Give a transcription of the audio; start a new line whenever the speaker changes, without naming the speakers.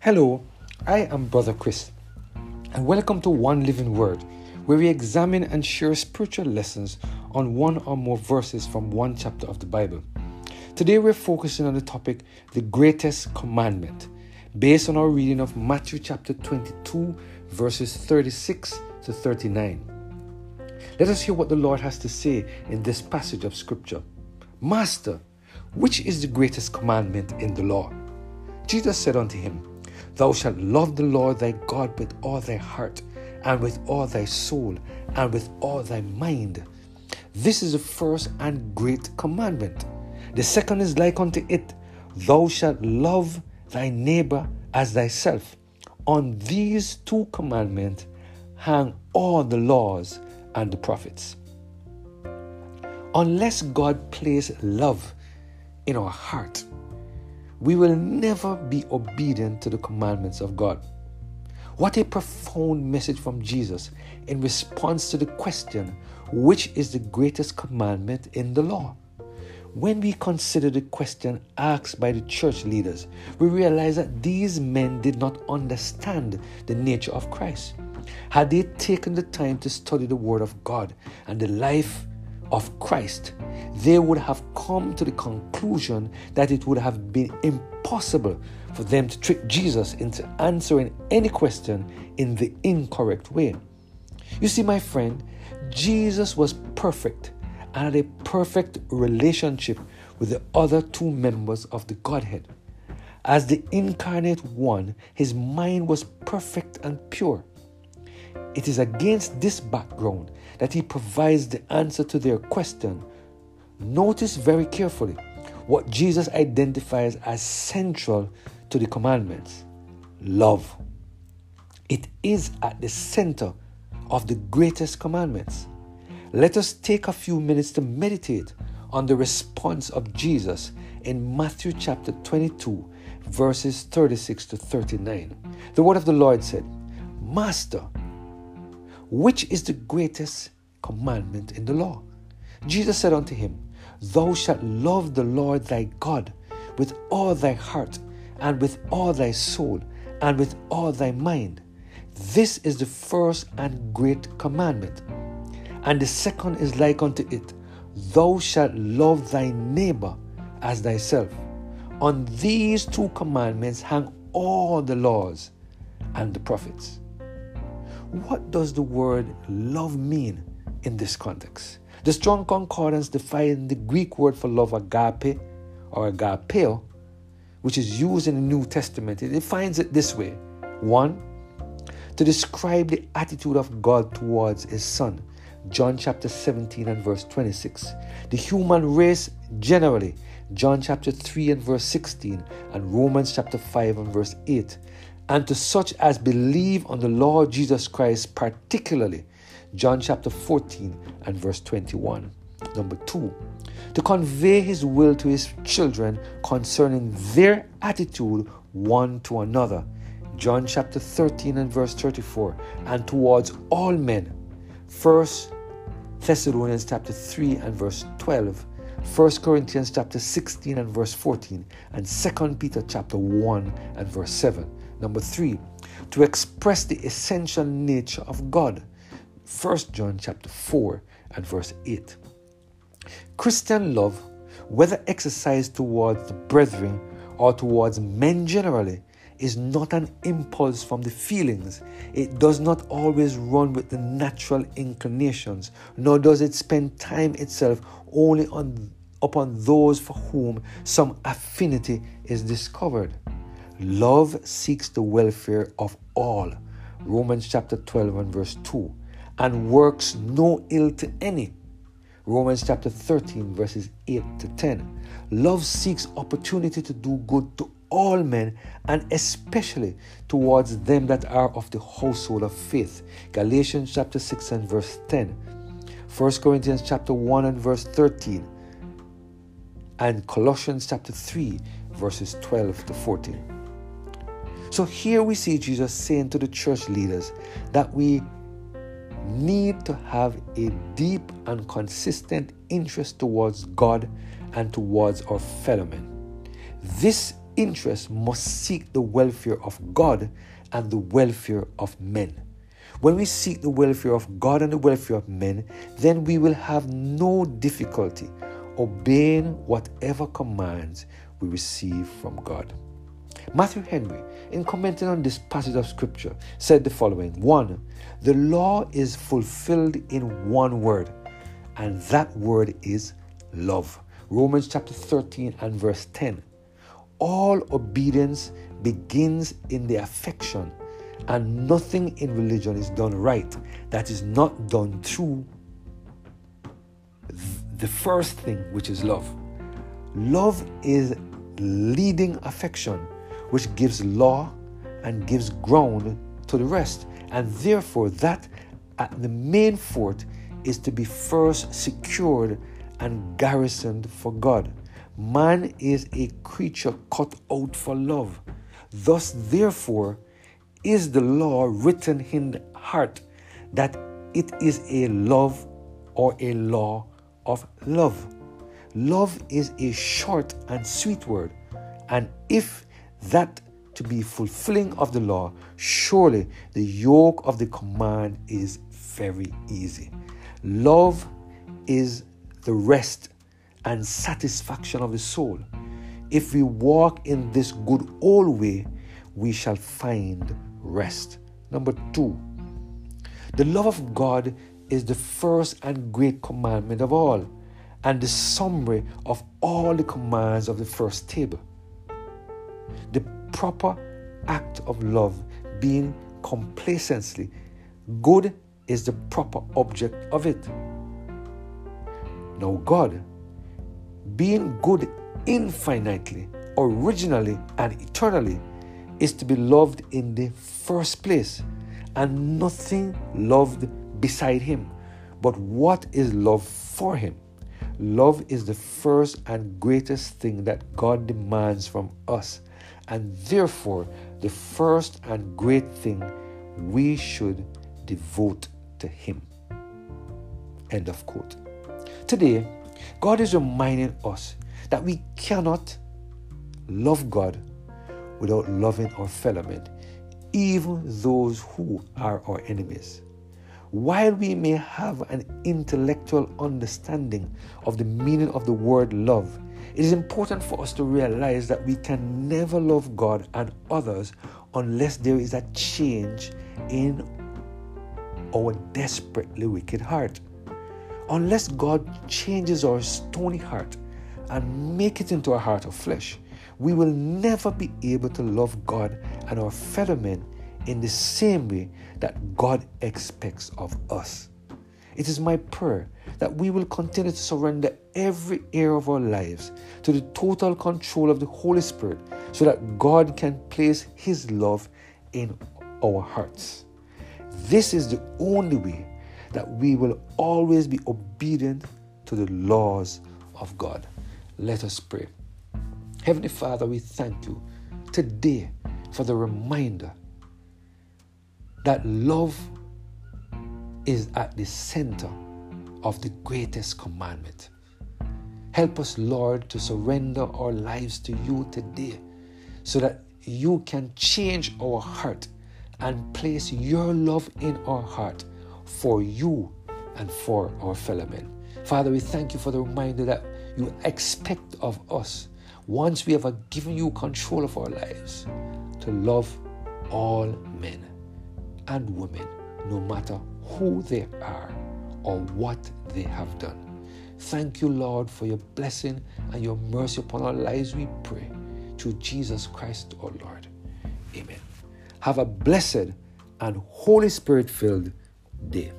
Hello, I am Brother Chris, and welcome to One Living Word, where we examine and share spiritual lessons on one or more verses from one chapter of the Bible. Today we're focusing on the topic, the greatest commandment, based on our reading of Matthew chapter 22, verses 36 to 39. Let us hear what the Lord has to say in this passage of Scripture. Master, which is the greatest commandment in the law? Jesus said unto him, Thou shalt love the Lord thy God with all thy heart, and with all thy soul, and with all thy mind. This is the first and great commandment. The second is like unto it Thou shalt love thy neighbor as thyself. On these two commandments hang all the laws and the prophets. Unless God places love in our heart, we will never be obedient to the commandments of God. What a profound message from Jesus in response to the question, which is the greatest commandment in the law? When we consider the question asked by the church leaders, we realize that these men did not understand the nature of Christ. Had they taken the time to study the Word of God and the life of Christ, they would have come to the conclusion that it would have been impossible for them to trick Jesus into answering any question in the incorrect way. You see, my friend, Jesus was perfect and had a perfect relationship with the other two members of the Godhead. As the incarnate one, his mind was perfect and pure. It is against this background that he provides the answer to their question. Notice very carefully what Jesus identifies as central to the commandments love. It is at the center of the greatest commandments. Let us take a few minutes to meditate on the response of Jesus in Matthew chapter 22, verses 36 to 39. The word of the Lord said, Master, which is the greatest commandment in the law? Jesus said unto him, Thou shalt love the Lord thy God with all thy heart, and with all thy soul, and with all thy mind. This is the first and great commandment. And the second is like unto it Thou shalt love thy neighbor as thyself. On these two commandments hang all the laws and the prophets. What does the word love mean in this context? The Strong Concordance defines the Greek word for love, agape or agapeo, which is used in the New Testament. It defines it this way one, to describe the attitude of God towards his Son. John chapter 17 and verse 26. The human race generally. John chapter 3 and verse 16, and Romans chapter 5 and verse 8 and to such as believe on the Lord Jesus Christ, particularly. John chapter 14 and verse 21. Number two, to convey his will to his children concerning their attitude one to another. John chapter 13 and verse 34, and towards all men. First Thessalonians chapter 3 and verse 12. 1 Corinthians chapter 16 and verse 14 and 2 Peter chapter 1 and verse 7. Number three, to express the essential nature of God. 1 John chapter 4 and verse 8. Christian love, whether exercised towards the brethren or towards men generally, is not an impulse from the feelings. It does not always run with the natural inclinations, nor does it spend time itself only on upon those for whom some affinity is discovered. Love seeks the welfare of all. Romans chapter 12 and verse 2. And works no ill to any. Romans chapter 13 verses 8 to 10. Love seeks opportunity to do good to all men and especially towards them that are of the household of faith. Galatians chapter 6 and verse 10. 1 Corinthians chapter 1 and verse 13. And Colossians chapter 3 verses 12 to 14. So here we see Jesus saying to the church leaders that we need to have a deep and consistent interest towards God and towards our fellow men. This interest must seek the welfare of God and the welfare of men. When we seek the welfare of God and the welfare of men, then we will have no difficulty obeying whatever commands we receive from God. Matthew Henry, in commenting on this passage of scripture, said the following One, the law is fulfilled in one word, and that word is love. Romans chapter 13 and verse 10. All obedience begins in the affection, and nothing in religion is done right that is not done through the first thing, which is love. Love is leading affection, which gives law and gives ground to the rest. And therefore, that at the main fort is to be first secured and garrisoned for God. Man is a creature cut out for love. Thus, therefore, is the law written in the heart that it is a love or a law of love. Love is a short and sweet word, and if that to be fulfilling of the law, surely the yoke of the command is very easy. Love is the rest and satisfaction of the soul. If we walk in this good old way, we shall find rest. Number two, the love of God is the first and great commandment of all, and the summary of all the commands of the first table. The proper act of love being complacency, good is the proper object of it. Now, God, being good infinitely, originally, and eternally, is to be loved in the first place, and nothing loved beside Him. But what is love for Him? Love is the first and greatest thing that God demands from us, and therefore the first and great thing we should devote to Him. End of quote. Today, God is reminding us that we cannot love God without loving our fellow men, even those who are our enemies. While we may have an intellectual understanding of the meaning of the word love, it is important for us to realize that we can never love God and others unless there is a change in our desperately wicked heart. Unless God changes our stony heart and make it into a heart of flesh, we will never be able to love God and our fellow men in the same way that God expects of us. It is my prayer that we will continue to surrender every area of our lives to the total control of the Holy Spirit so that God can place His love in our hearts. This is the only way that we will always be obedient to the laws of God. Let us pray. Heavenly Father, we thank you today for the reminder that love is at the center of the greatest commandment. Help us, Lord, to surrender our lives to you today so that you can change our heart and place your love in our heart for you and for our fellow men. Father, we thank you for the reminder that you expect of us once we have given you control of our lives to love all men and women, no matter who they are or what they have done. Thank you, Lord, for your blessing and your mercy upon our lives, we pray. Through Jesus Christ, our Lord. Amen. Have a blessed and Holy Spirit filled day.